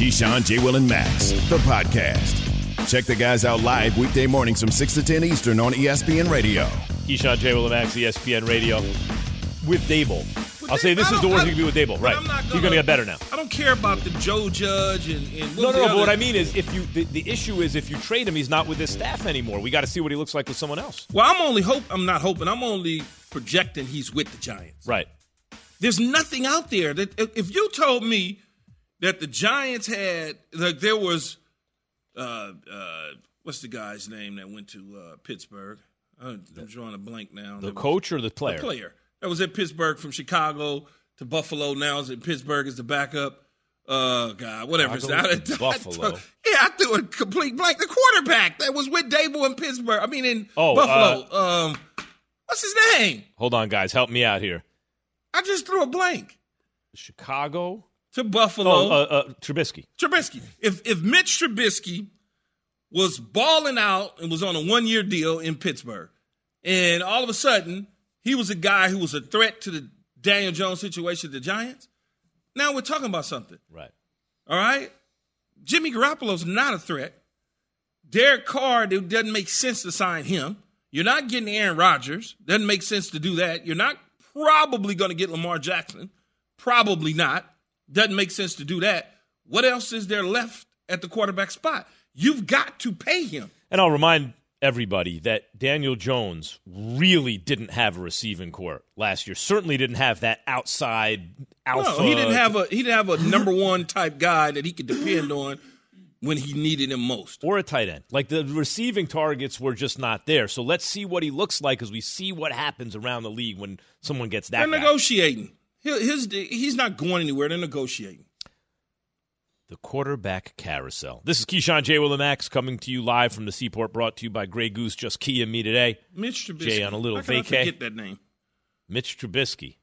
Keyshawn, J. Will, and Max, the podcast. Check the guys out live weekday mornings from 6 to 10 Eastern on ESPN Radio. Keyshawn, J. Will, and Max, ESPN Radio with Daboll. I'll say this is the worst you can be with Daboll. Right. Gonna, You're going to get better now. I don't care about the Joe Judge and, and no, no, no. But what I mean is, if you the, the, issue is if you trade him, he's not with his staff anymore. We got to see what he looks like with someone else. Well, I'm only hope. I'm not hoping. I'm only projecting he's with the Giants. Right. There's nothing out there that if you told me that the Giants had like there was uh uh what's the guy's name that went to uh, Pittsburgh? I'm drawing a blank now. The coach or the player? The player that was at Pittsburgh from Chicago to Buffalo. Now is in Pittsburgh as the backup. Uh, God, whatever. it's out of Buffalo. I, yeah, I threw a complete blank. The quarterback that was with Daboll in Pittsburgh. I mean, in oh, Buffalo. Uh, um, what's his name? Hold on, guys. Help me out here. I just threw a blank. Chicago to Buffalo. Oh, uh, uh, Trubisky. Trubisky. If if Mitch Trubisky was balling out and was on a one year deal in Pittsburgh, and all of a sudden he was a guy who was a threat to the Daniel Jones situation at the Giants, now we're talking about something. Right. All right. Jimmy Garoppolo's not a threat. Derek Carr, it doesn't make sense to sign him. You're not getting Aaron Rodgers. Doesn't make sense to do that. You're not probably going to get Lamar Jackson. Probably not. Doesn't make sense to do that. What else is there left at the quarterback spot? You've got to pay him. And I'll remind everybody that Daniel Jones really didn't have a receiving corps last year. Certainly didn't have that outside alpha. No, he didn't have a he didn't have a number one type guy that he could depend on when he needed him most. Or a tight end. Like the receiving targets were just not there. So let's see what he looks like as we see what happens around the league when someone gets that. They're negotiating. His, he's not going anywhere. They're negotiating. The quarterback carousel. This is Keyshawn J. Willimax coming to you live from the Seaport, brought to you by Grey Goose. Just key and me today. Mitch Trubisky. Jay on a little vacay. I forget that name. Mitch Trubisky.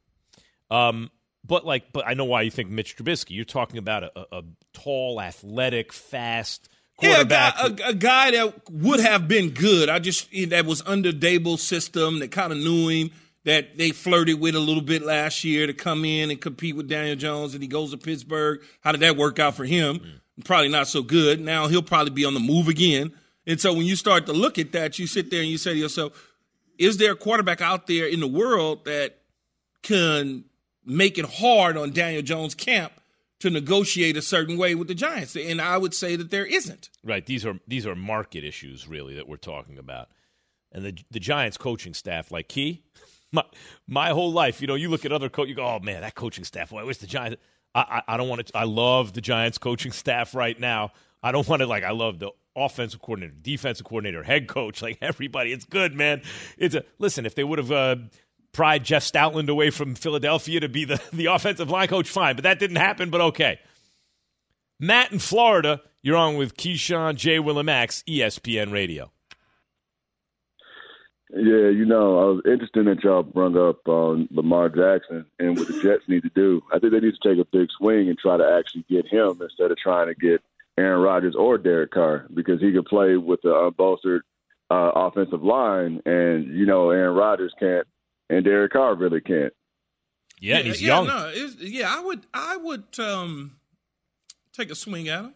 Um, but like, but I know why you think Mitch Trubisky. You're talking about a, a, a tall, athletic, fast quarterback. yeah, a guy, a, a guy that would have been good. I just that was under Daboll's system that kind of knew him that they flirted with a little bit last year to come in and compete with Daniel Jones, and he goes to Pittsburgh. How did that work out for him? Mm. Probably not so good. Now he'll probably be on the move again. And so when you start to look at that, you sit there and you say to yourself, is there a quarterback out there in the world that can make it hard on Daniel Jones' camp to negotiate a certain way with the Giants? And I would say that there isn't. Right. These are these are market issues really that we're talking about. And the the Giants coaching staff, like Key, my my whole life. You know, you look at other coach, you go, oh man, that coaching staff. Boy, I wish the Giants. I, I, I don't want to. I love the Giants coaching staff right now. I don't want to like. I love the offensive coordinator, defensive coordinator, head coach, like everybody. It's good, man. It's a listen. If they would have uh, pried Jeff Stoutland away from Philadelphia to be the the offensive line coach, fine. But that didn't happen. But okay. Matt in Florida, you're on with Keyshawn J. Willimax, ESPN Radio. Yeah, you know, I was interested that y'all brought up on Lamar Jackson and what the Jets need to do. I think they need to take a big swing and try to actually get him instead of trying to get Aaron Rodgers or Derek Carr because he could play with the unbolstered uh, offensive line, and you know Aaron Rodgers can't, and Derek Carr really can't. Yeah, he's yeah, young. No, yeah, I would, I would um, take a swing at him.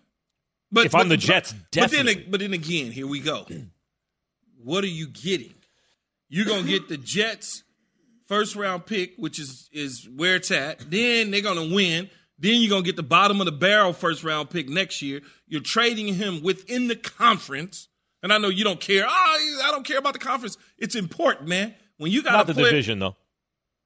But if I'm the Jets, but, definitely. But then, but then again, here we go. What are you getting? You're gonna get the Jets first round pick, which is is where it's at. Then they're gonna win. Then you're gonna get the bottom of the barrel first round pick next year. You're trading him within the conference. And I know you don't care. Oh, I don't care about the conference. It's important, man. When you got not the player, division though.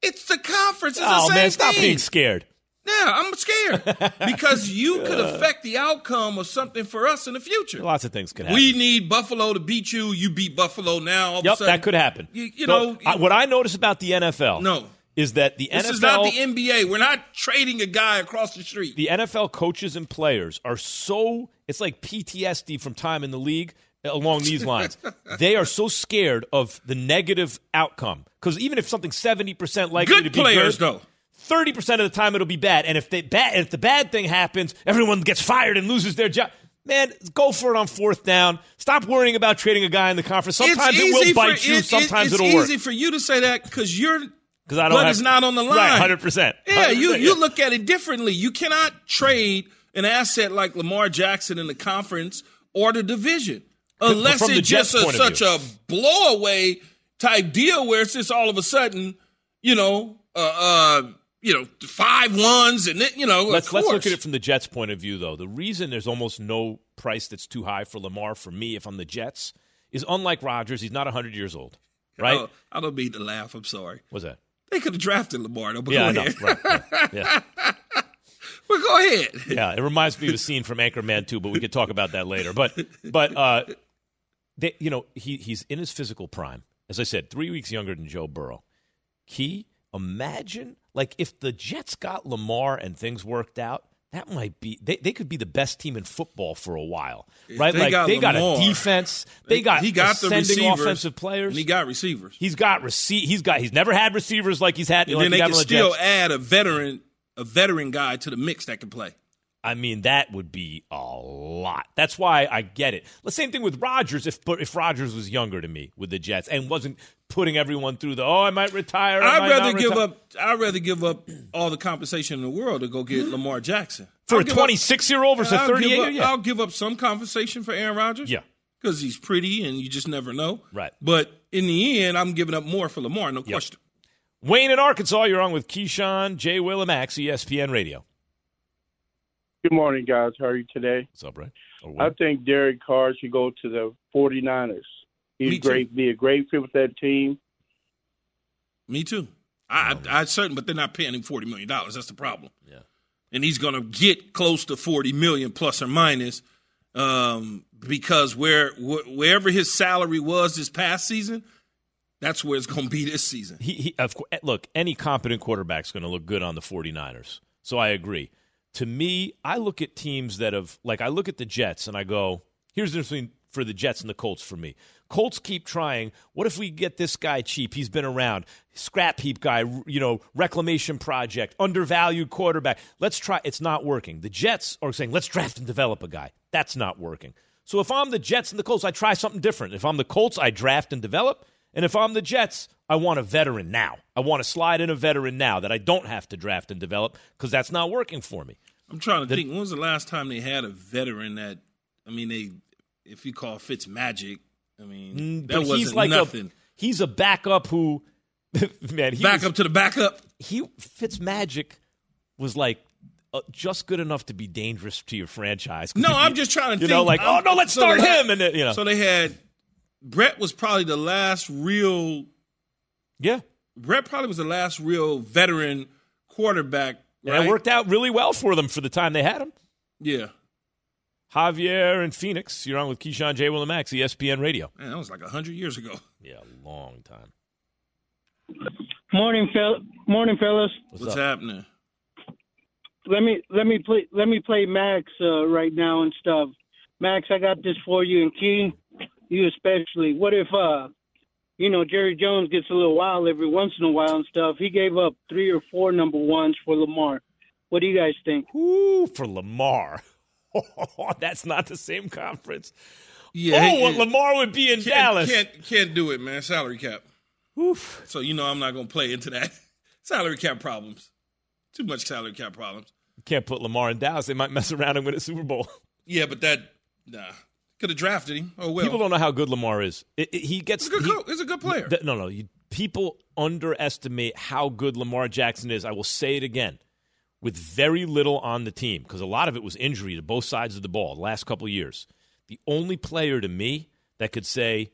It's the conference. It's oh the same man, stop thing. being scared. Yeah, I'm scared because you could affect the outcome of something for us in the future. Lots of things could happen. We need Buffalo to beat you. You beat Buffalo now. All yep, of a sudden, that could happen. You, you So, know I, what I notice about the NFL, no. is that the This NFL is not the NBA. We're not trading a guy across the street. the NFL coaches and players are so it's like PTSD from time in the league along these lines. they are so scared of the negative outcome because even if something's seventy percent likely to Good be players, good, though. Thirty percent of the time it'll be bad, and if they bad, if the bad thing happens, everyone gets fired and loses their job. Man, go for it on fourth down. Stop worrying about trading a guy in the conference. Sometimes it will bite for, you. it- it- sometimes it's it'll work. It's easy for you to say that because you're Because I don't blood have, is not on the line. Right, hundred percent. Yeah, you you look at it differently. You cannot trade an asset like Lamar Jackson in the conference or the division unless it's just a, such a blowaway type deal where it's just all of a sudden, you know, uh, uh you know, five ones and then, you know, Let's of let's look at it from the Jets' point of view, though. The reason there's almost no price that's too high for Lamar for me, if I'm the Jets, is unlike Rodgers, he's not 100 years old, right? Oh, I don't mean to laugh. I'm sorry. What's that? They could have drafted Lamar, though, but Yeah, I go ahead. Right, right. Yeah, But go ahead. yeah. It reminds me of a scene from Anchorman too, but we could talk about that later. But but uh, they, you know, he he's in his physical prime. As I said, three weeks younger than Joe Burrow. Key, imagine like if the Jets got Lamar and things worked out. That might be they, they could be the best team in football for a while, right? they like got they got a defense, they got he got the receivers, offensive players. and he got receivers. He's got receive. He's got. He's never had receivers like he's had. And like then they can still Jets. add a veteran, a veteran guy to the mix that can play. I mean, that would be a lot. That's why I get it. The same thing with Rodgers. If if Rodgers was younger to me with the Jets and wasn't putting everyone through the oh, I might retire. I I'd rather give retire." up. I'd rather give up all the compensation in the world to go get mm-hmm. Lamar Jackson for I'll a 26 year old versus a I'll give 38 up- year. I'll give up some compensation for Aaron Rodgers. Yeah. because he's pretty and you just never know. Right. But in the end, I'm giving up more for Lamar, no question. Wayne in Arkansas, you're on with Keyshawn, Jay Will, and Max, ESPN Radio. Good morning, guys. How are you today? What's up, Ray? I think Derek Carr should go to the 49ers. He's Me too. great, be a great fit with that team. Me too. I, I, I certain, but they're not paying him forty million dollars. That's the problem. Yeah. and he's going to get close to forty million plus or minus, um, because where wh- wherever his salary was this past season, that's where it's going to be this season. he, he of look, any competent quarterback's going to look good on the 49ers. So I agree. To me, I look at teams that have like I look at the Jets and I go, here's the difference for the Jets and the Colts for me. Colts keep trying. What if we get this guy cheap? He's been around. Scrap heap guy, you know, reclamation project, undervalued quarterback. Let's try. It's not working. The Jets are saying, let's draft and develop a guy. That's not working. So if I'm the Jets and the Colts, I try something different. If I'm the Colts, I draft and develop. And if I'm the Jets, I want a veteran now. I want to slide in a veteran now that I don't have to draft and develop because that's not working for me. I'm trying to think. When was the last time they had a veteran that? I mean, they if you call Fitz Magic, I mean, Mm, that wasn't he's like nothing. a he's a backup who man he Back was- to the backup. he Fitz magic was like uh, just good enough to be dangerous to your franchise. No, I'm just trying to you think. know like I'm- oh no let's so start the him and then, you know So they had Brett was probably the last real. Yeah Brett probably was the last real veteran quarterback. and it worked out really well for them for the time they had him. Yeah, Javier and Phoenix, you're on with Keyshawn J. Will and Max, ESPN Radio. man, that was like hundred years ago. Yeah, a long time. Morning, fel- morning, fellas. What's, What's up? happening? Let me let me play let me play Max uh, right now and stuff. Max, I got this for you and Key, you especially. What if uh, you know, Jerry Jones gets a little wild every once in a while and stuff. He gave up three or four number ones for Lamar. What do you guys think? Ooh, for Lamar. That's not the same conference. Yeah, oh, he- Lamar would be in can't, Dallas. Can't can't do it, man. Salary cap. Oof. So you know I'm not gonna play into that. Salary cap problems. Too much salary cap problems. Can't put Lamar in Dallas. They might mess around and win a Super Bowl. Yeah, but that nah. Could have drafted him. Oh well. People don't know how good Lamar is. It- it- he gets He's a good, he- he's a good player. th- no, no. You, people underestimate how good Lamar Jackson is. I will say it again. With very little on the team, because a lot of it was injury to both sides of the ball the last couple of years. The only player to me that could say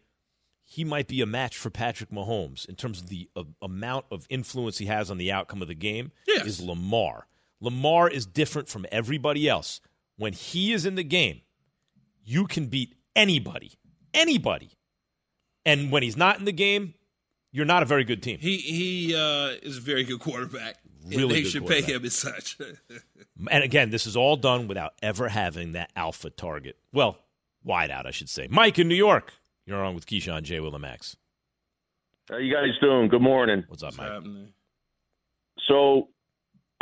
he might be a match for Patrick Mahomes in terms of the uh, amount of influence he has on the outcome of the game Yes. is Lamar. Lamar is different from everybody else. When he is in the game, you can beat anybody, anybody. And when he's not in the game, you're not a very good team. He he uh, is a very good quarterback. Really and they should pay him as such. And again, this is all done without ever having that alpha target. Well, wide out, I should say. Mike in New York. You're on with Keyshawn J. Will Max. How you guys doing? Good morning. What's up, What's Mike? happening? So,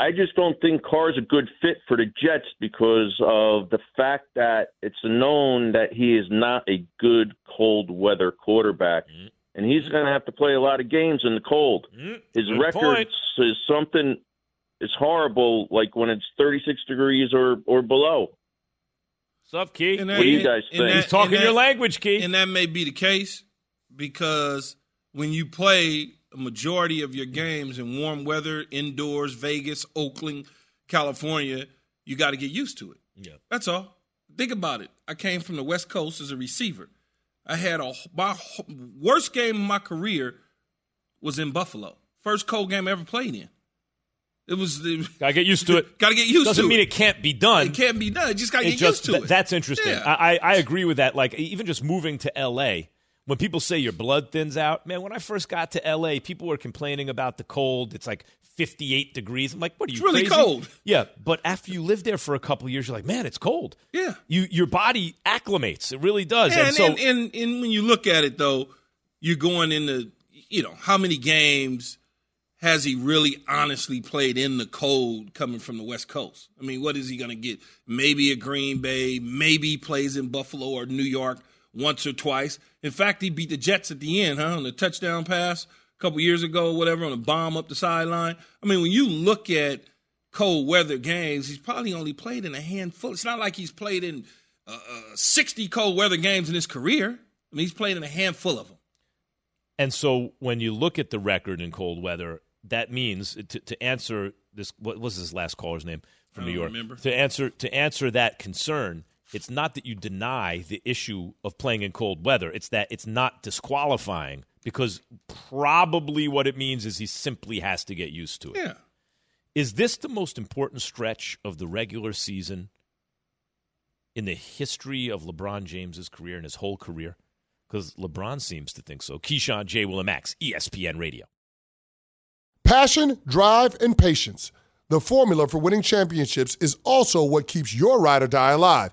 I just don't think Carr's a good fit for the Jets because of the fact that it's known that he is not a good cold weather quarterback, Mhm. and he's going to have to play a lot of games in the cold. Mm, His good record point. is something is horrible, like when it's 36 degrees or or below. What's up, Key? And What do you guys and think? He's talking and your language, Keith. And that may be the case because when you play a majority of your games in warm weather, indoors, Vegas, Oakland, California, you got to get used to it. Yeah. That's all. Think about it. I came from the West Coast as a receiver. I had a my worst game of my career was in Buffalo. First cold game I ever played in. It was the Gotta get used to it. got to get used Doesn't to it. Doesn't mean it. can't be done. It can't be done. You Just got to It get just used to th- it. that's interesting. Yeah. I, I I agree with that. Like even just moving to L.A. When people say your blood thins out, man. When I first got to L.A., people were complaining about the cold. It's like 58 degrees. I'm like, what are you? It's really crazy? cold. Yeah, but after you live there for a couple of years, you're like, man, it's cold. Yeah. You your body acclimates. It really does. Yeah, and, and, so and, and, and when you look at it, though, you're going into, you know, how many games has he really honestly played in the cold coming from the West Coast? I mean, what is he going to get? Maybe a Green Bay, maybe he plays in Buffalo or New York once or twice. In fact, he beat the Jets at the end, huh, on the touchdown pass a couple years ago, whatever, on a bomb up the sideline. I mean, when you look at cold weather games, he's probably only played in a handful. It's not like he's played in uh, uh, 60 cold weather games in his career. I mean, he's played in a handful of them. And so when you look at the record in cold weather, that means to, to answer this. What was his last caller's name from New York? remember. To answer to answer that concern, it's not that you deny the issue of playing in cold weather. It's that it's not disqualifying because probably what it means is he simply has to get used to it. Yeah. Is this the most important stretch of the regular season in the history of LeBron James's career and his whole career? Because LeBron seems to think so. Keyshawn J. Willimax, ESPN Radio. Passion, drive, and patience. The formula for winning championships is also what keeps your ride or die alive.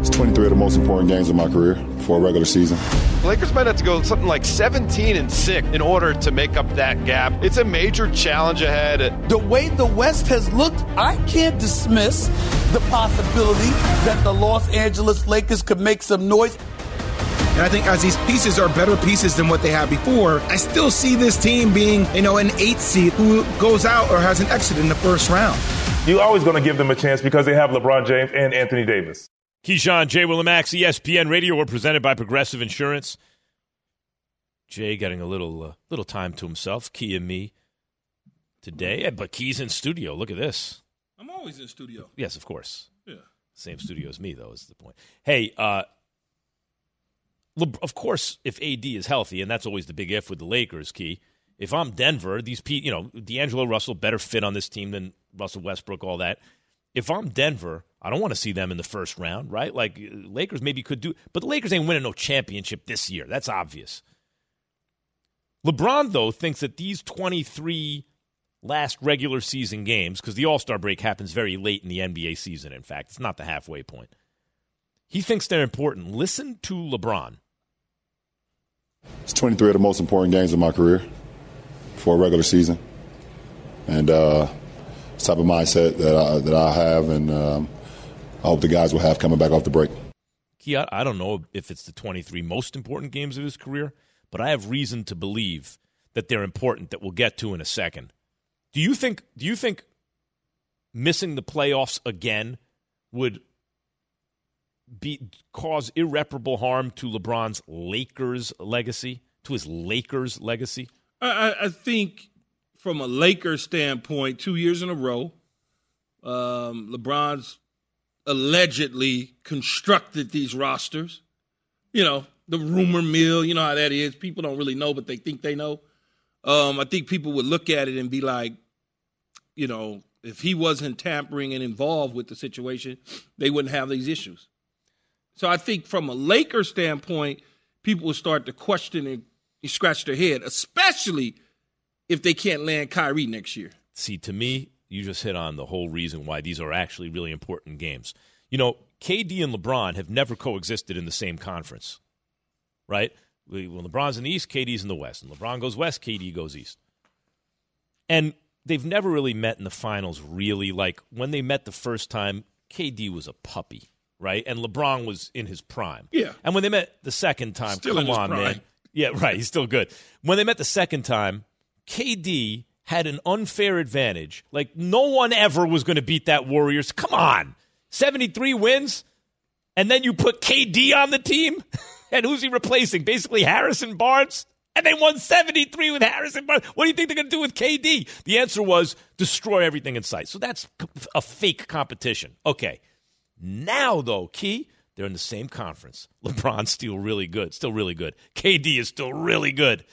It's 23 of the most important games of my career for a regular season. Lakers might have to go something like 17 and 6 in order to make up that gap. It's a major challenge ahead. The way the West has looked, I can't dismiss the possibility that the Los Angeles Lakers could make some noise. And I think as these pieces are better pieces than what they had before, I still see this team being, you know, an eight seed who goes out or has an exit in the first round. You're always going to give them a chance because they have LeBron James and Anthony Davis. Keyshawn, J. Willimax, ESPN Radio. We're presented by Progressive Insurance. Jay getting a little uh, little time to himself. Key and me today, Yeah, but Key's in studio. Look at this. I'm always in studio. Yes, of course. Yeah. Same studio as me, though, is the point. Hey, uh, of course, if AD is healthy, and that's always the big if with the Lakers, Key. If I'm Denver, these you know, D'Angelo Russell better fit on this team than Russell Westbrook, all that. If I'm Denver, I don't want to see them in the first round, right? Like uh, Lakers maybe could do, but the Lakers ain't winning no championship this year. That's obvious. LeBron though thinks that these 23 last regular season games, because the All Star break happens very late in the NBA season, in fact, it's not the halfway point. He thinks they're important. Listen to LeBron. It's 23 of the most important games of my career for a regular season. And uh, type of mindset that I, that I have, and um, I hope the guys will have coming back off the break. Key, I don't know if it's the 23 most important games of his career, but I have reason to believe that they're important that we'll get to in a second. Do you think do you think missing the playoffs again would be cause irreparable harm to LeBron's Lakers legacy, to his Lakers legacy? I, I think from a Lakers standpoint, two years in a row, um, LeBron's allegedly constructed these rosters. You know, the rumor mill, you know how that is. People don't really know, but they think they know. Um, I think people would look at it and be like, you know, if he wasn't tampering and involved with the situation, they wouldn't have these issues. So I think from a Lakers standpoint, people will start to question and scratch their head, especially if they can't land Kyrie next year. See, to me, you just hit on the whole reason why these are actually really important games. You know, KD and LeBron have never coexisted in the same conference, right? When LeBron's in the East, KD's in the West. And LeBron goes West, KD goes East. And they've never really met in the finals, really. Like when they met the first time, KD was a puppy right? And LeBron was in his prime. Yeah. And when they met the second time, Still come on, prime. man. Yeah, right. He's still good. When they met the second time, KD had an unfair advantage. Like no one ever was going to beat that Warriors. Come on. 73 wins and then you put KD on the team? and who's he replacing? Basically Harrison Barnes? And they won 73 with Harrison Barnes. What do you think they're going to do with KD? The answer was destroy everything in sight. So that's a fake competition. Okay. Now, though, Key, they're in the same conference. LeBron's still really good, still really good. KD is still really good.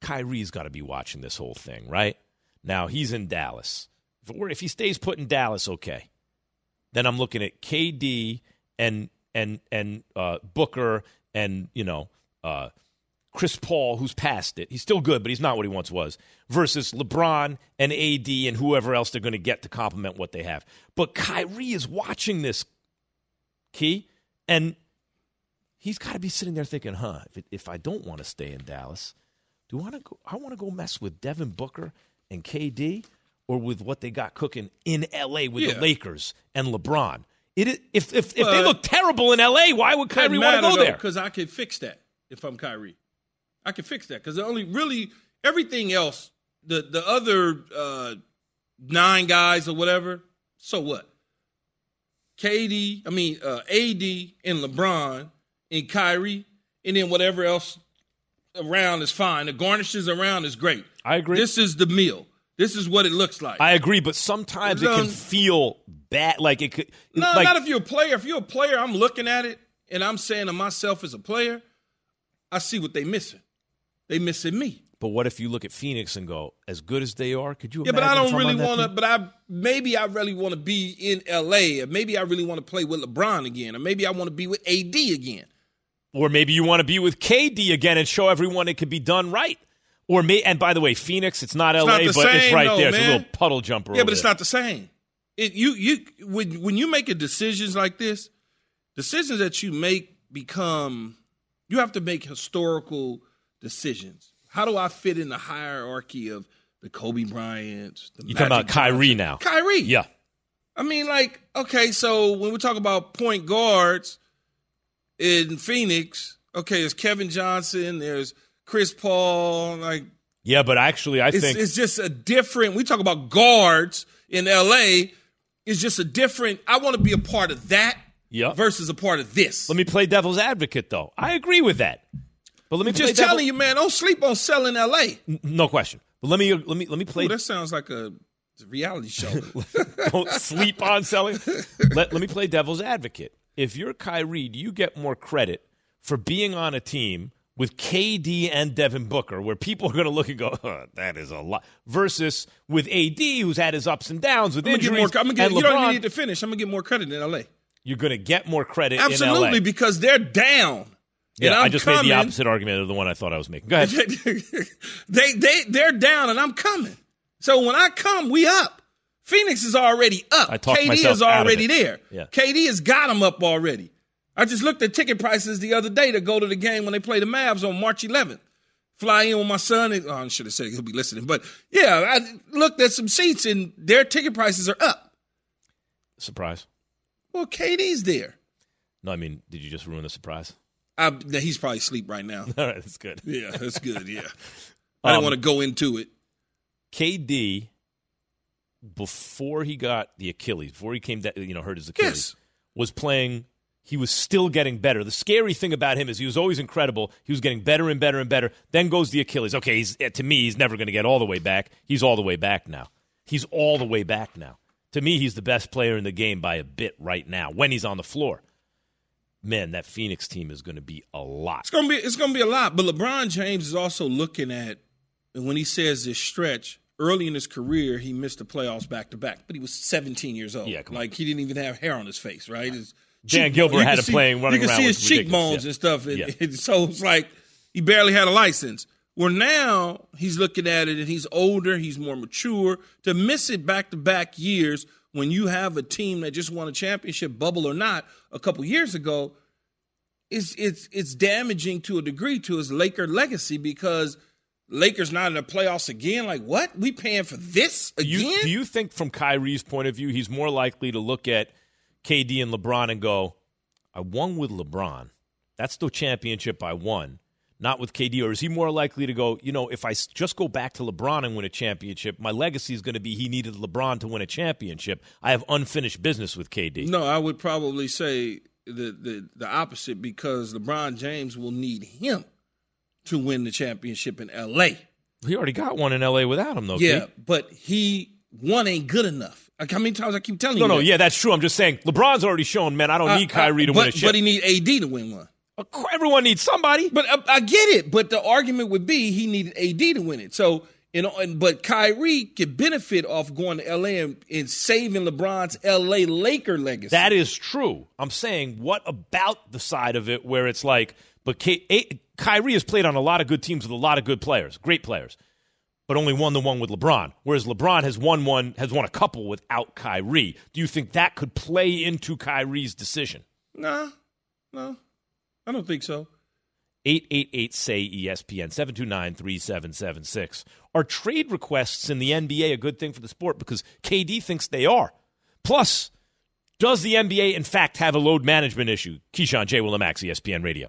Kyrie's got to be watching this whole thing, right? Now he's in Dallas. If, were, if he stays put in Dallas, okay. Then I'm looking at KD and and and uh, Booker and you know uh, Chris Paul, who's past it. He's still good, but he's not what he once was. Versus LeBron and AD and whoever else they're going to get to complement what they have. But Kyrie is watching this, Key, and he's got to be sitting there thinking, "Huh? If, if I don't want to stay in Dallas, do I want to go? I want to go mess with Devin Booker and KD, or with what they got cooking in LA with Yeah. the Lakers and LeBron." It is, if if, if they look terrible in LA, why would Kyrie want to go there? Because I could fix that if I'm Kyrie. I can fix that because the only really everything else, the the other uh, nine guys or whatever. So what? KD, I mean uh, AD and LeBron and Kyrie, and then whatever else around is fine. The garnishes around is great. I agree. This is the meal. This is what it looks like. I agree, but sometimes it can feel bad. Like it could. No, like, not if you're a player. If you're a player, I'm looking at it and I'm saying to myself as a player, I see what they missing. They missing me. But what if you look at Phoenix and go, as good as they are, could you? Yeah, but I don't really want to. But I maybe I really want to be in L.A. or maybe I really want to play with LeBron again, or maybe I want to be with AD again. Or maybe you want to be with KD again and show everyone it could be done right. Or may, and by the way, Phoenix, it's not It's LA, not but it's right though, there. It's a little puddle jumper. Yeah, but it's there. not the same. It you you when when you make a decisions like this, decisions that you make become you have to make historical decisions. How do I fit in the hierarchy of the Kobe Bryants? The You talking about Kyrie Johnson? now? Kyrie. Yeah. I mean, like, okay, so when we talk about point guards in Phoenix, okay, there's Kevin Johnson, there's Chris Paul, like Yeah, but actually, I it's, think it's just a different. We talk about guards in LA. It's just a different. I want to be a part of that yeah. versus a part of this. Let me play devil's advocate, though. I agree with that. But let me just devil- telling you, man. Don't sleep on selling LA. N- No question. But let me uh, let me let me play. Ooh, that sounds like a reality show. Don't sleep on selling. Let, let me play devil's advocate. If you're Kyrie, do you get more credit for being on a team with KD and Devin Booker, where people are going to look and go, "Huh, "That is a lot," versus with AD, who's had his ups and downs with I'm gonna get injuries, more. I'm gonna get, you don't even need to finish. I'm gonna get more credit in LA. you're going to get more credit Absolutely, in LA. because they're down. Yeah, I just coming. made the opposite argument of the one I thought I was making. Go ahead. they they they're down, and I'm coming. So when I come, we up. Phoenix is already up. I KD myself is already there. Yeah. KD has got him up already. I just looked at ticket prices the other day to go to the game when they play the Mavs on March 11th. Fly in with my son. And, oh, I should have said he'll be listening. But yeah, I looked at some seats and their ticket prices are up. Surprise. Well, KD's there. No, I mean, did you just ruin the surprise? I, he's probably asleep right now. All right, that's good. Yeah, that's good. Yeah. I Um, want to go into it. KD, before he got the Achilles, before he came, down, you know, hurt his Achilles, was playing. He was still getting better. The scary thing about him is he was always incredible. He was getting better and better and better. Then goes the Achilles. Okay, he's, eh, to me, he's never going to get all the way back. He's all the way back now. He's all the way back now. To me, he's the best player in the game by a bit right now when he's on the floor. Man, that Phoenix team is going to be a lot. It's gonna be it's gonna be a lot. But LeBron James is also looking at and when he says this stretch, early in his career he missed the playoffs back to back, but he was 17 years old. Yeah, like he didn't even have hair on his face, right? His Dan cheek- Gilbert had a see- playing running You can around see his cheekbones yeah. and stuff, and, Yeah. and so it's like he barely had a license. Well, now he's looking at it and he's older, he's more mature. To miss it back to back years when you have a team that just won a championship, bubble or not, a couple years ago, it's it's it's damaging to a degree to his Laker legacy because Lakers not in the playoffs again. Like what? We paying for this again? you, do you think, from Kyrie's point of view, he's more likely to look at KD and LeBron and go, I won with LeBron. That's the championship I won, not with KD. Or is he more likely to go, you know, if I just go back to LeBron and win a championship, my legacy is going to be he needed LeBron to win a championship. I have unfinished business with KD. no, I would probably say the, the the opposite because LeBron James will need him to win the championship in L.A. He already got one in LA without him, though. yeah, Keith. but he one ain't good enough. Like how many times I keep telling No, you? no, that? yeah, that's true. I'm just saying, LeBron's already shown, man, I don't Uh, need Kyrie uh, to but, win a chip. But he need AD to win one. Everyone needs somebody. But uh, I get it. But the argument would be he needed AD to win it. So you know, and, but Kyrie could benefit off going to LA and, and saving LeBron's LA Laker legacy. That is true. I'm saying, what about the side of it where it's like, but K- Kyrie has played on a lot of good teams with a lot of good players, great players, but only won the one with LeBron. Whereas LeBron has won one, has won a couple without Kyrie. Do you think that could play into Kyrie's decision? nah, no, I don't think so. 888 say ESPN 729 3776. Are trade requests in the NBA a good thing for the sport? Because KD thinks they are. Plus, does the NBA in fact have a load management issue? Keyshawn J. Willimax, ESPN Radio.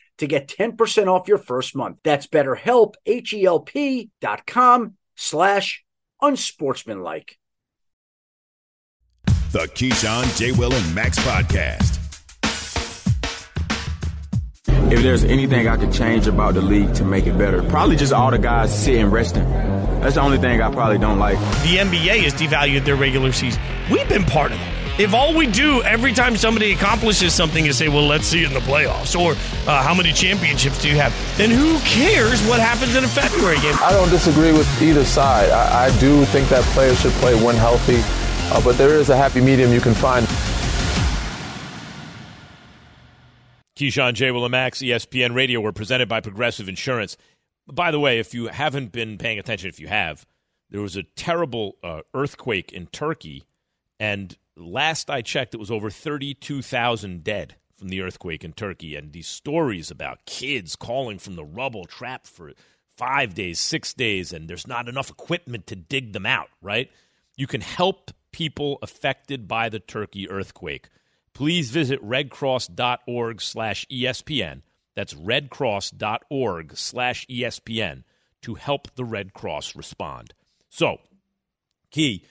to get 10% off your first month. That's betterhelp, H-E-L-P dot com slash unsportsmanlike. The Keyshawn, J. Will, and Max podcast. if there's anything I could change about the league to make it better, probably just all the guys sitting resting. That's the only thing I probably don't like. The NBA has devalued their regular season. We've been part of that. If all we do every time somebody accomplishes something is say, well, let's see in the playoffs, or uh, how many championships do you have, then who cares what happens in a February game? I don't disagree with either side. I, I do think that players should play when healthy, uh, but there is a happy medium you can find. Keyshawn J. Will and Max, ESPN Radio, were presented by Progressive Insurance. By the way, if you haven't been paying attention, if you have, there was a terrible uh, earthquake in Turkey, and last I checked, it was over 32,000 dead from the earthquake in Turkey. And these stories about kids calling from the rubble trapped for five days, six days, and there's not enough equipment to dig them out, right? You can help people affected by the Turkey earthquake. Please visit redcross.org slash ESPN. That's redcross.org slash ESPN to help the Red Cross respond. So, Key,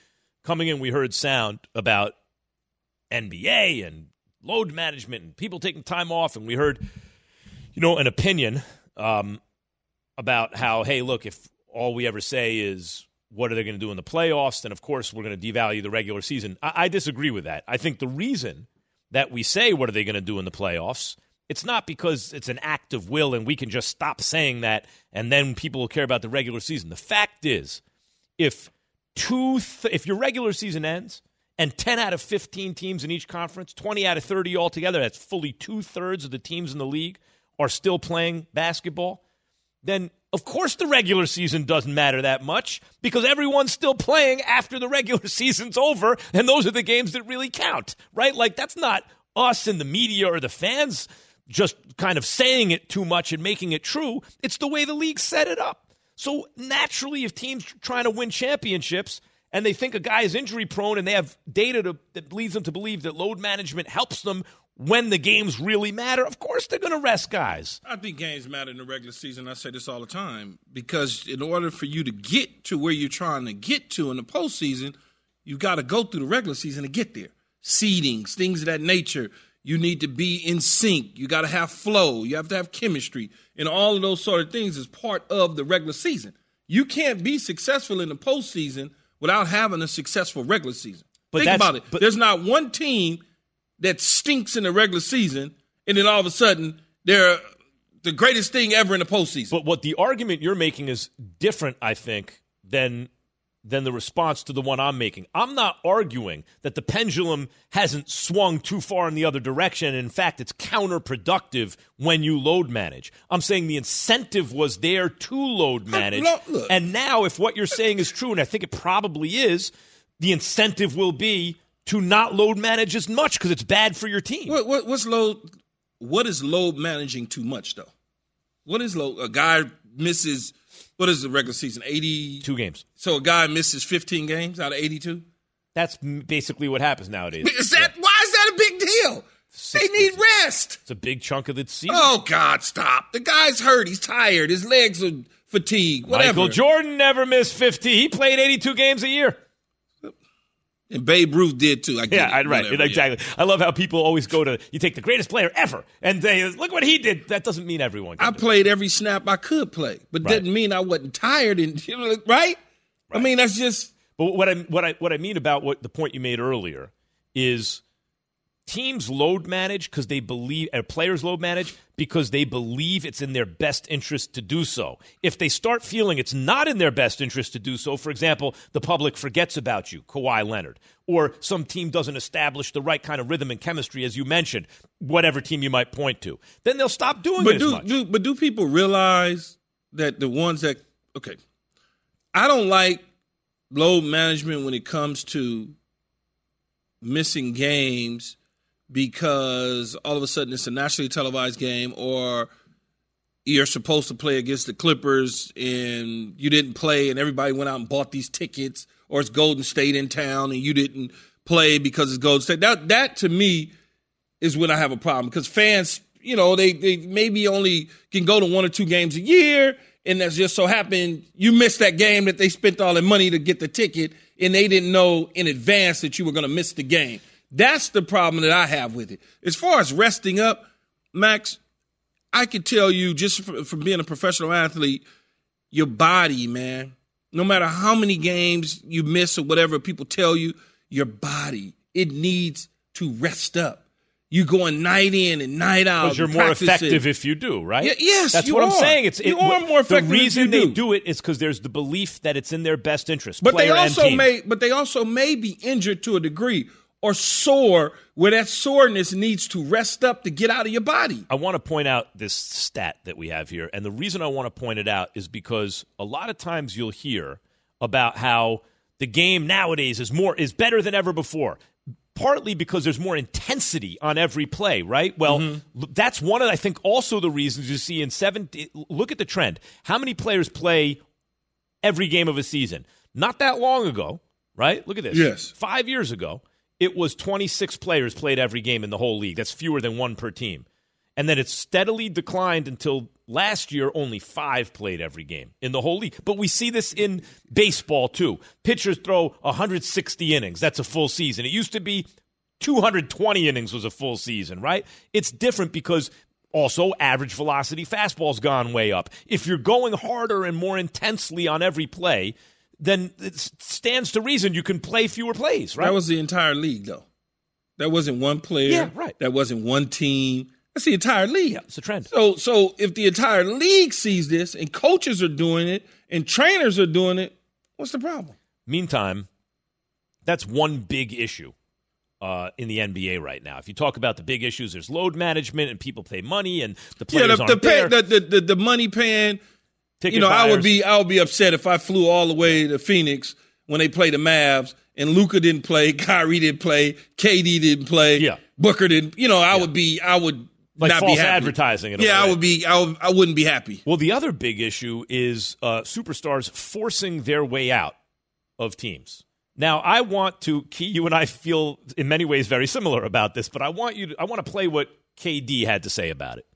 coming in, we heard sound about NBA and load management and people taking time off, and we heard, you know, an opinion um, about how, hey, look, if all we ever say is what are they going to do in the playoffs, then of course we're going to devalue the regular season. I, I disagree with that. I think the reason that we say what are they going to do in the playoffs it's not because it's an act of will and we can just stop saying that and then people will care about the regular season. The fact is, if two th- if your regular season ends and 10 out of 15 teams in each conference, 20 out of 30 altogether, that's fully two thirds of the teams in the league are still playing basketball, then of course the regular season doesn't matter that much because everyone's still playing after the regular season's over, and those are the games that really count, right? Like that's not us and the media or the fans just kind of saying it too much and making it true. It's the way the league set it up. So naturally, if teams trying to win championships and they think a guy is injury prone and they have data to, that leads them to believe that load management helps them when the games really matter, of course they're going to rest guys. I think games matter in the regular season. I say this all the time because in order for you to get to where you're trying to get to in the postseason, you've got to go through the regular season to get there. Seedings, things of that nature. You need to be in sync. You got to have flow. You have to have chemistry. And all of those sort of things is part of the regular season. You can't be successful in the postseason without having a successful regular season. But Think about it. but- There's not one team that stinks in the regular season, and then all of a sudden they're the greatest thing ever in the postseason. But what the argument you're making is different, I think, than than the response to the one I'm making. I'm not arguing that the pendulum hasn't swung too far in the other direction. In fact, it's counterproductive when you load manage. I'm saying the incentive was there to load manage. And now, if what you're saying is true, and I think it probably is, the incentive will be to not load manage as much because it's bad for your team. What, what, what's load? What is load managing too much though? What is load? A guy misses. What is the regular season? Eighty two games. So a guy misses fifteen games out of eighty-two. That's basically what happens nowadays. Is that why is that a big deal? They need rest. It's a big chunk of the season. Oh God, stop! The guy's hurt. He's tired. His legs are fatigued. Whatever. Michael Jordan never missed 50. He played 82 games a year. And Babe Ruth did too. I get Yeah, it. Right. Whatever, exactly. I love how people always go to, you take the greatest player ever and they, look what he did. That doesn't mean everyone I played every snap I could play, but Right. didn't mean I wasn't tired. And you know right? I mean, that's just. But what I what I what I mean about what the point you made earlier is teams load manage because they believe or players load manage because they believe it's in their best interest to do so. If they start feeling it's not in their best interest to do so, for example, the public forgets about you, Kawhi Leonard, or some team doesn't establish the right kind of rhythm and chemistry, as you mentioned, whatever team you might point to, then they'll stop doing But it do, do but do people realize that the ones that okay, I don't like load management when it comes to missing games because all of a sudden it's a nationally televised game or you're supposed to play against the Clippers and you didn't play and everybody went out and bought these tickets or it's Golden State in town and you didn't play because it's Golden State. That that to me is when I have a problem because fans, you know, they they maybe only can go to one or two games a year, and that's just so happened you missed that game that they spent all their money to get the ticket, and they didn't know in advance that you were going to miss the game. That's the problem that I have with it. As far as resting up, Max, I could tell you just from, being a professional athlete, your body, man, no matter how many games you miss or whatever people tell you, your body, it needs to rest up. You're going night in and night out. Because you're more effective if you do, right? Yeah, yes, that's what I'm saying. It's You it, are more effective The reason they do. do it is because there's the belief that it's in their best interest. But they also may, but they also may be injured to a degree or sore, where that soreness needs to rest up to get out of your body. I want to point out this stat that we have here. And the reason I want to point it out is because a lot of times you'll hear about how the game nowadays is more is better than ever before. Partly because there's more intensity on every play, right? Well, mm-hmm. l- that's one of I think also the reasons you see in seven. Look at the trend. How many players play every game of a season? Not that long ago, right? Look at this. Yes. Five years ago, it was 26 players played every game in the whole league. That's fewer than one per team. And then it steadily declined until last year, only five played every game in the whole league. But we see this in baseball too. Pitchers throw 160 innings. That's a full season. It used to be 220 innings was a full season, right? It's different because also average velocity fastball's gone way up. If you're going harder and more intensely on every play, then it stands to reason you can play fewer plays, right? That was the entire league, though. That wasn't one player. Yeah, right. That wasn't one team. That's the entire league. it's a trend. So, so if the entire league sees this and coaches are doing it and trainers are doing it, what's the problem? Meantime, that's one big issue uh, in the NBA right now. If you talk about the big issues, there's load management and people pay money and the Yeah, players the, aren't the, pay, there. the, the, the the money paying. Ticket you know, I would be I would be upset if I flew all the way to Phoenix when they play the Mavs and Luka didn't play, Kyrie didn't play, KD didn't play, yeah. Booker didn't. You know, I would be I would like not false be happy. advertising. Yeah, I would be. I, would, I wouldn't be happy. Well, the other big issue is uh, superstars forcing their way out of teams. Now, I want to. Key, you and I feel in many ways very similar about this, but I want you. To, I want to play what KD had to say about it.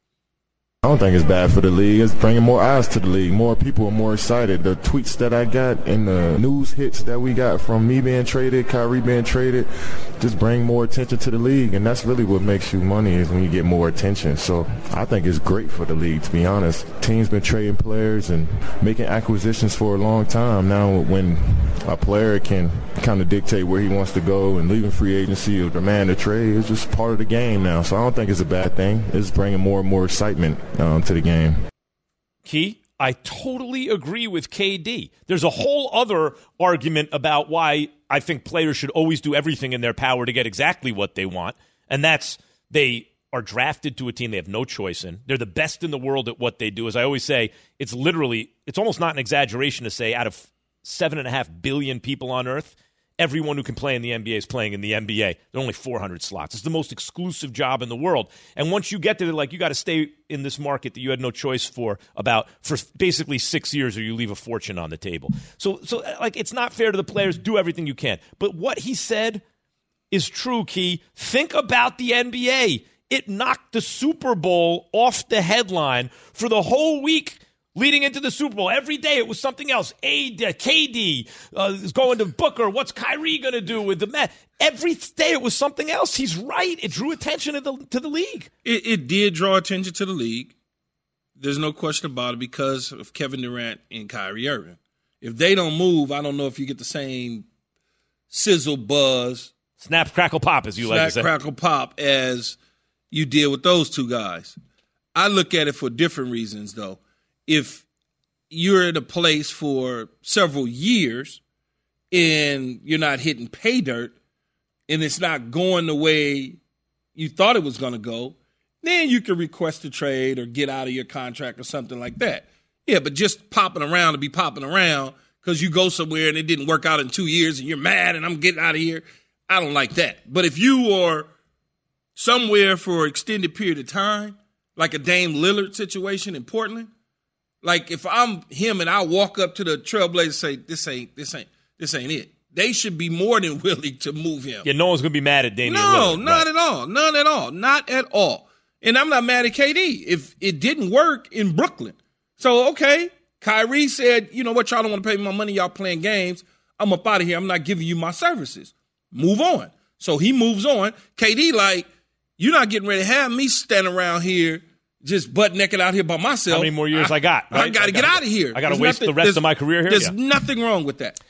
I don't think it's bad for the league. It's bringing more eyes to the league. More people are more excited. The tweets that I got and the news hits that we got from me being traded, Kyrie being traded, just bring more attention to the league. And that's really what makes you money is when you get more attention. So I think it's great for the league, to be honest. Teams been trading players and making acquisitions for a long time. Now when a player can kind of dictate where he wants to go and leaving free agency or demand a trade, it's just part of the game now. So I don't think it's a bad thing. It's bringing more and more excitement um, to the game. Key, I totally agree with KD. There's a whole other argument about why I think players should always do everything in their power to get exactly what they want, and that's they are drafted to a team they have no choice in. They're the best in the world at what they do. As I always say, it's literally, it's almost not an exaggeration to say out of seven and a half billion people on earth, everyone who can play in the NBA is playing in the NBA. There are only 400 slots. It's the most exclusive job in the world. And once you get there, like you got to stay in this market that you had no choice for about for basically six years, or you leave a fortune on the table. So, so uh, like it's not fair to the players. Do everything you can. But what he said is true. Key. Think about the NBA. It knocked the Super Bowl off the headline for the whole week leading into the Super Bowl. Every day it was something else. A, KD uh, is going to Booker. What's Kyrie going to do with the Met? Every day it was something else. He's right. It drew attention to the to the league. It, it did draw attention to the league. There's no question about it because of Kevin Durant and Kyrie Irving. If they don't move, I don't know if you get the same sizzle buzz, snap, crackle, pop, as you like to say. Snap crackle, pop, as you did with those two guys. I look at it for different reasons, though. If you're in a place for several years and you're not hitting pay dirt and it's not going the way you thought it was going to go, then you can request a trade or get out of your contract or something like that. Yeah, but just popping around to be popping around because you go somewhere and it didn't work out in two years and you're mad and I'm getting out of here, I don't like that. But if you are somewhere for an extended period of time, like a Dame Lillard situation in Portland, like if I'm him and I walk up to the Trailblazers and say, "This ain't, this ain't, this ain't it," they should be more than willing to move him. Yeah, no one's going to be mad at Damian No, Lillard. not at all. None at all. Not at all. And I'm not mad at KD. If it didn't work in Brooklyn. So, okay, Kyrie said, you know what, y'all don't want to pay me my money, y'all playing games. I'm up out of here. I'm not giving you my services. Move on. So he moves on. KD, like, you're not getting ready to have me stand around here just butt naked out here by myself. How many more years I, got? I got to get gotta- out of here. I got to waste nothing- the rest of my career here. There's Yeah. nothing wrong with that.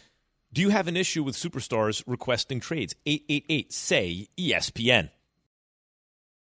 Do you have an issue with superstars requesting trades? 888 say ESPN.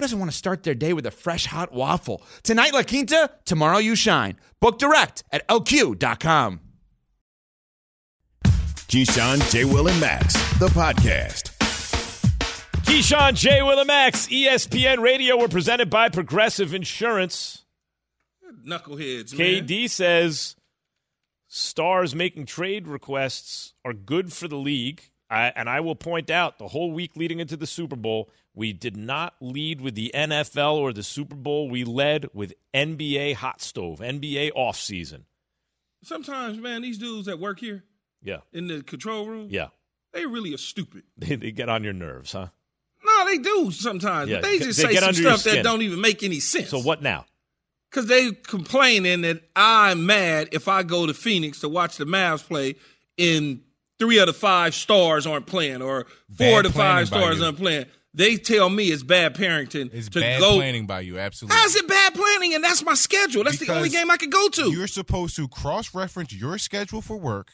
who doesn't want to start their day with a fresh hot waffle? Tonight, La Quinta, tomorrow, you shine. Book direct at lq.com. Keyshawn, J. Will, and Max, the podcast. Keyshawn, J. Will, and Max, ESPN Radio. We're presented by Progressive Insurance. Knuckleheads, man. KD says stars making trade requests are good for the league. I, and I will point out the whole week leading into the Super Bowl, we did not lead with the NFL or the Super Bowl. We led with NBA hot stove, NBA offseason. Sometimes, man, these dudes that work here Yeah. in the control room, Yeah. they really are stupid. They, they get on your nerves, huh? No, they do sometimes. Yeah, but they they just get say some under stuff that don't even make any sense. So what now? Because they complaining that I'm mad if I go to Phoenix to watch the Mavs play and three out of the five stars aren't playing or four Bad of five stars aren't playing. They tell me it's bad parenting It's to bad go. planning by you, absolutely. How's it bad planning? And that's my schedule. That's the only game I could go to. You're supposed to cross-reference your schedule for work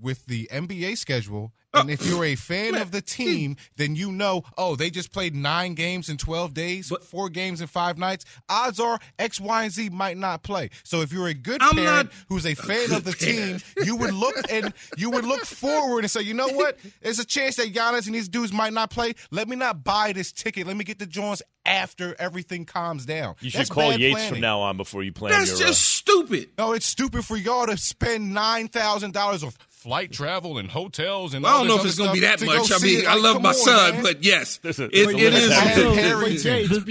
with the NBA schedule, Oh, and if you're a fan of the team, then you know, oh, they just played nine games in 12 days, but, four games in five nights. Odds are X, Y, and Z might not play. So if you're a good I'm parent who's a fan good of the parent. team, you would look and you would look forward and say, you know what? There's a chance that Giannis and these dudes might not play. Let me not buy this ticket. Let me get the Jones after everything calms down. You should That's call Yates planning. from now on before you plan That's your. just uh, stupid. No, it's stupid for y'all to spend nine thousand dollars of flight travel and hotels and. I all don't know if it's going to be that much. go I mean, it. I Like, love my on, son, man. but yes, it, There's a- it, there's a it is.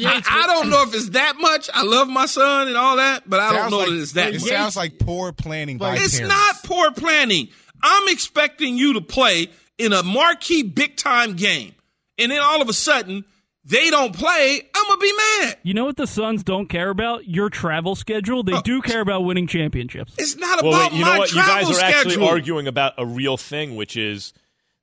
I, I don't know if it's that much. I love my son and all that, but I don't Sounds know like- that it's that It much. sounds like poor planning by It's parents. not poor planning. I'm expecting you to play in a marquee big time game. And then all of a sudden, they don't play. I'm going to be mad. You know what the Suns don't care about? Your travel schedule. They oh. do care about winning championships. It's not well, about wait, you my know what? You guys travel are actually arguing about a real thing, which is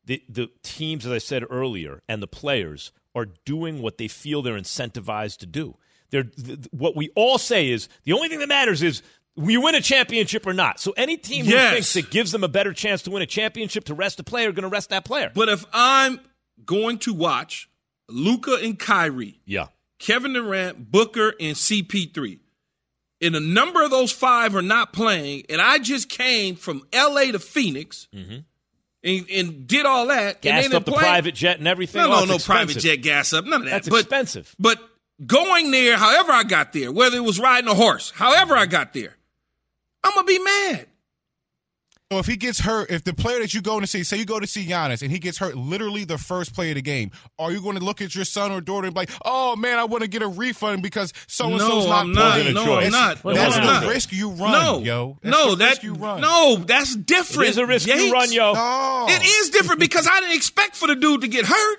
the the teams, as I said earlier, and the players are doing what they feel they're incentivized to do. They're th- th- what we all say is the only thing that matters is you win a championship or not. So any team Yes. who thinks it gives them a better chance to win a championship to rest a player, are going to rest that player. But if I'm going to watch Luka and Kyrie, Yeah. Kevin Durant, Booker, and CP3, and a number of those five are not playing, and I just came from LA to Phoenix Mm-hmm. and, and did all that, Gassed up the play. private jet and everything. No, Oh, no, it's no expensive. private jet gas up, none of that. That's but, expensive. But going there, however I got there, whether it was riding a horse, however I got there, I'm gonna be mad. So if he gets hurt, if the player that you go to see, say you go to see Giannis and he gets hurt, literally the first play of the game, are you going to look at your son or daughter and be like, "Oh man, I want to get a refund because so and so's No, not I'm not. playing"? No, I'm It's- not. That's I'm the not. risk you run, no, yo. That's no, the that risk you run. no, that's different. It is a risk you run, yo. No. It is different because I didn't expect for the dude to get hurt.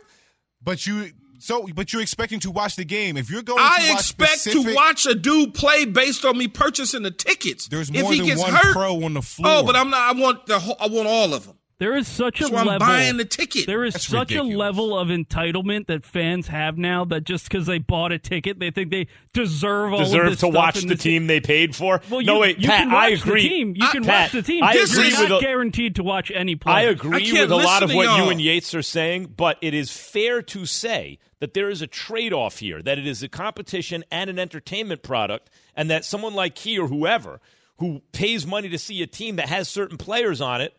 But you, so, but you're expecting to watch the game. If you're going, to I watch expect specific, to watch a dude play based on me purchasing the tickets. There's if more he than gets one hurt, pro on the floor. Oh, but I'm not. I want the. Whole, I want all of them. There is such a That's why I'm level. buying the ticket. There is That's such ridiculous. a level of entitlement that fans have now that just because they bought a ticket, they think they deserve all of Deserve this to stuff watch the this- team they paid for. Well, no, you, wait, you Pat, can watch I agree. The team. You I- can Pat, watch the team. I You're agree not with a- guaranteed to watch any I agree can't with a lot of what you y'all. and Yates are saying, but it is fair to say that there is a trade off here, that it is a competition and an entertainment product, and that someone like he or whoever who pays money to see a team that has certain players on it like,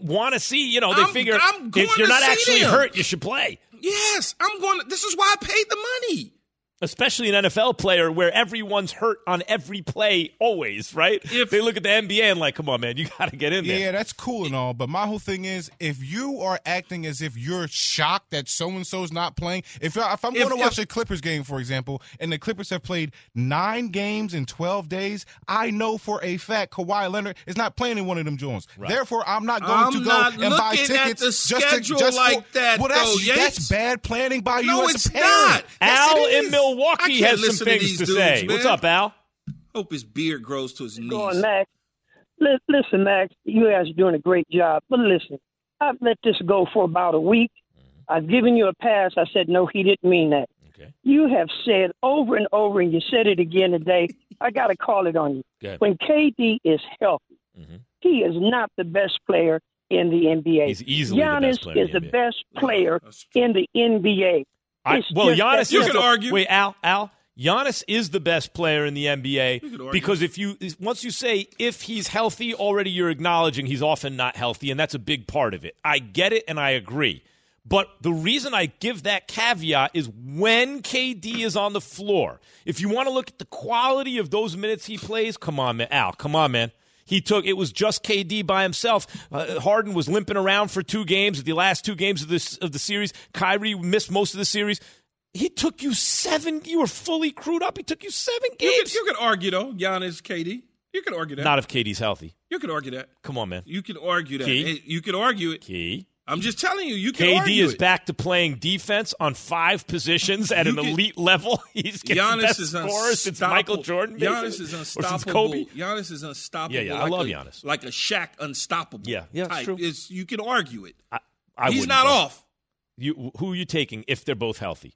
want to see. You know, they I'm- figure I'm going if you're not actually them. hurt, you should play. Yes, I'm going. To, this is why I paid the money. Especially an NFL player where everyone's hurt on every play, always, right? If, they look at the NBA and like, come on, man, you got to get in there. Yeah, that's cool and all, but my whole thing is if you are acting as if you're shocked that so and so's not playing, if I- if I'm going to watch if- a Clippers game, for example, and the Clippers have played nine games in 12 days, I know for a fact Kawhi Leonard is not playing in one of them joints. Therefore, I'm not going I'm to go and buy tickets the just to just like for, that, Well, that's though, that's bad planning by No, you as it's a parent. not. Yes, Al in is. I Milwaukee has some listen to things to dudes, say. What's up, Al? Hope his beard grows to his knees. going, Max. Li- Listen, Max, you guys are doing a great job. But listen, I've let this go for about a week. Mm-hmm. I've given you a pass. I said, no, he didn't mean that. Okay. You have said over and over, and you said it again today. I got to call it on you. Go. When KD is healthy, mm-hmm. he is not the best player in the NBA. He's easily the Giannis best player in is the the best player in the NBA. I, well, Giannis. is simple. the- Wait, Al, Al. Giannis is the best player in the NBA because if you once you say if he's healthy, already you're acknowledging he's often not healthy, and that's a big part of it. I get it and I agree. But the reason I give that caveat is when KD is on the floor. If you want to look at the quality of those minutes he plays, come on, man, Al, come on, man. He took it was just KD by himself. Uh, Harden was limping around for two games, the last two games of this of the series. Kyrie missed most of the series. He took you seven. You were fully crewed up. He took you seven You games. could, you could argue though, Giannis, KD. You could argue that. Not if KD's healthy. you could argue that. Come on, man. You could argue that. Key. You could argue it. Key. I'm just telling you. You can KD is it. back to playing defense on five positions at You an can- elite level. He's getting Giannis the best is scorer since. Michael Jordan. Giannis is unstoppable. Kobe. Giannis is unstoppable. Yeah, yeah, I like love a, Giannis. Like a Shaq unstoppable. Yeah, yeah, type. true. It's, you can argue it. I He's wouldn't, not off. You, who are you taking if they're both healthy?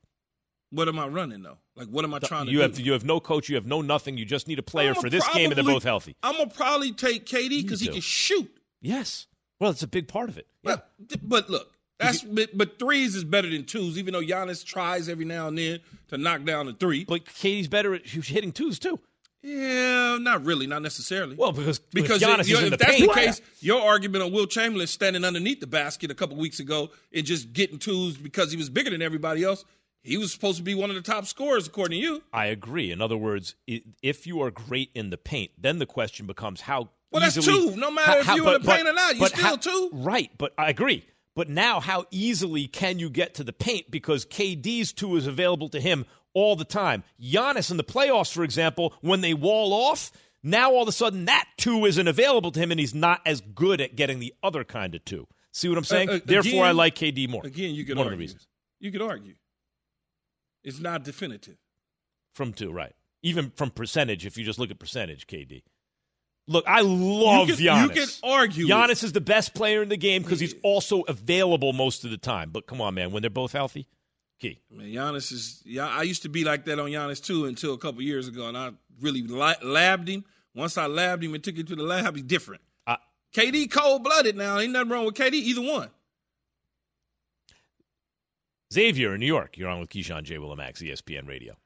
What am I running though? Like what am I trying to You do? have you have no coach. You have no nothing. You just need a player for this game, and they're both healthy. I'm gonna probably take KD because he can shoot. Yes. Well, it's a big part of it. Yeah. But, but look, that's but, but threes is better than twos. Even though Giannis tries every now and then to knock down a three. But KD's better at hitting twos too. Yeah, not really, not necessarily. Well, because because Giannis if, if the that's paint. the case, your argument on Wilt Chamberlain standing underneath the basket a couple weeks ago and just getting twos because he was bigger than everybody else, he was supposed to be one of the top scorers according to you. I agree. In other words, if you are great in the paint, then the question becomes how. Well, that's easily- two. No matter if you're in the paint or not, you but still how- two. Right, but I agree. But now, how easily can you get to the paint because KD's two is available to him all the time? Giannis in the playoffs, for example, when they wall off, now all of a sudden that two isn't available to him, and he's not as good at getting the other kind of two. See what I'm saying? Uh, uh, Therefore, I like KD more. Again, you could one argue. of the reasons You could argue. It's not definitive. from two, right? Even from percentage, if you just look at percentage, KD. Look, I love You could- Giannis. you could argue it. Giannis is the best player in the game because he's also available most of the time. But come on, man, when they're both healthy, key. Man, Giannis is. Yeah, I used to be like that on Giannis too until a couple years ago, and I really li- labbed him. Once I labbed him and took him to the lab, he's different. I- KD cold blooded now. Ain't nothing wrong with KD either one. Xavier in New York, you're on with Keyshawn J. Willimax, ESPN Radio.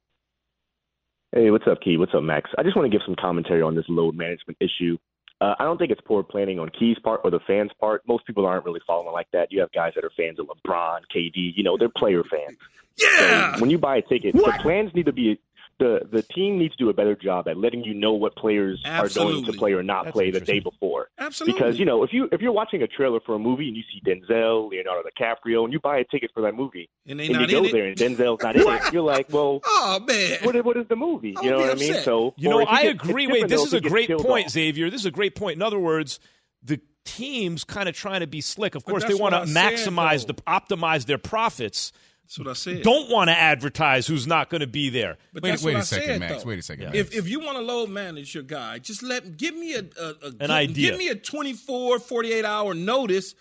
Hey, what's up, Key? What's up, Max? I just want to give some commentary on this load management issue. Uh, I don't think it's poor planning on Key's part or the fans' part. Most people aren't really following like that. You have guys that are fans of LeBron, KD. You know, they're player fans. Yeah. So when you buy a ticket, the plans need to be the the team needs to do a better job at letting you know what players are going to play or not That's play the day before. Absolutely. Because you know, if you if you're watching a trailer for a movie and you see Denzel, Leonardo DiCaprio, and you buy a ticket for that movie, And they you go in it? there and Denzel's not in it, you're like, well, Oh man, what, what is the movie? You know what be I mean? So You know, I gets- agree. it's Wait, this is a great point, off. Xavier. This is a great point. In other words, the teams kind of trying to be slick. Of course, they want to I said, maximize the optimize their profits. That's what I said. Don't want to advertise who's not going to be there. But Wait- that's wait what a I second, said, Max. though. Wait a second, Yeah. Max. If if you want to load manage your guy, just let give me a, a, a give, idea. Give me a 24, 48 hour notice.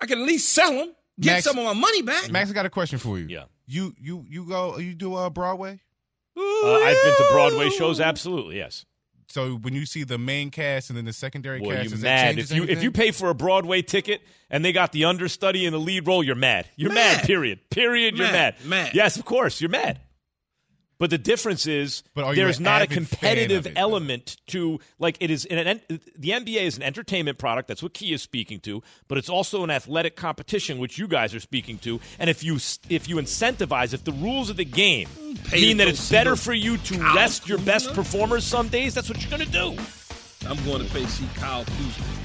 I can at least sell him, get Max- some of my money back. Max, I got a question for you. Yeah. You you you go you do uh, Broadway? Uh, I've been to Broadway shows. Absolutely, yes. So when you see the main cast and then the secondary Boy, cast, you mad if you if you pay for a Broadway ticket and they got the understudy in the lead role? You're mad. You're mad. Mad. period. Period. You're Mad. mad. Mad. Yes, of course. You're mad. But the difference is there's not a avid fan of competitive it, element to like it is in an the NBA is an entertainment product. That's what Key is speaking to, but it's also an athletic competition, which you guys are speaking to. And if you if you incentivize, if the rules of the game Pay mean that it's better for you to Kyle rest your best performers some days, that's what you're going to do. I'm going to pay see Kyle Kuzma.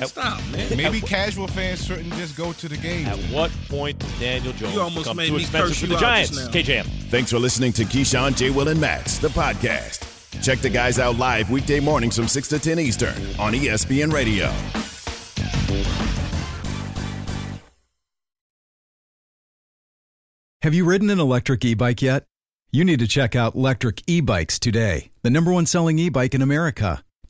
Like, stop, man. Maybe casual fans shouldn't just go to the game. At what point does Daniel Jones You almost become made too me expensive curse for the out Giants? KJM. Thanks for listening to Keyshawn, J. Will, and Max, the podcast. Check the guys out live weekday mornings from 6 to 10 Eastern on ESPN Radio. Have you ridden an electric e bike yet? You need to check out Lectric E Bikes today, the number one selling e bike in America.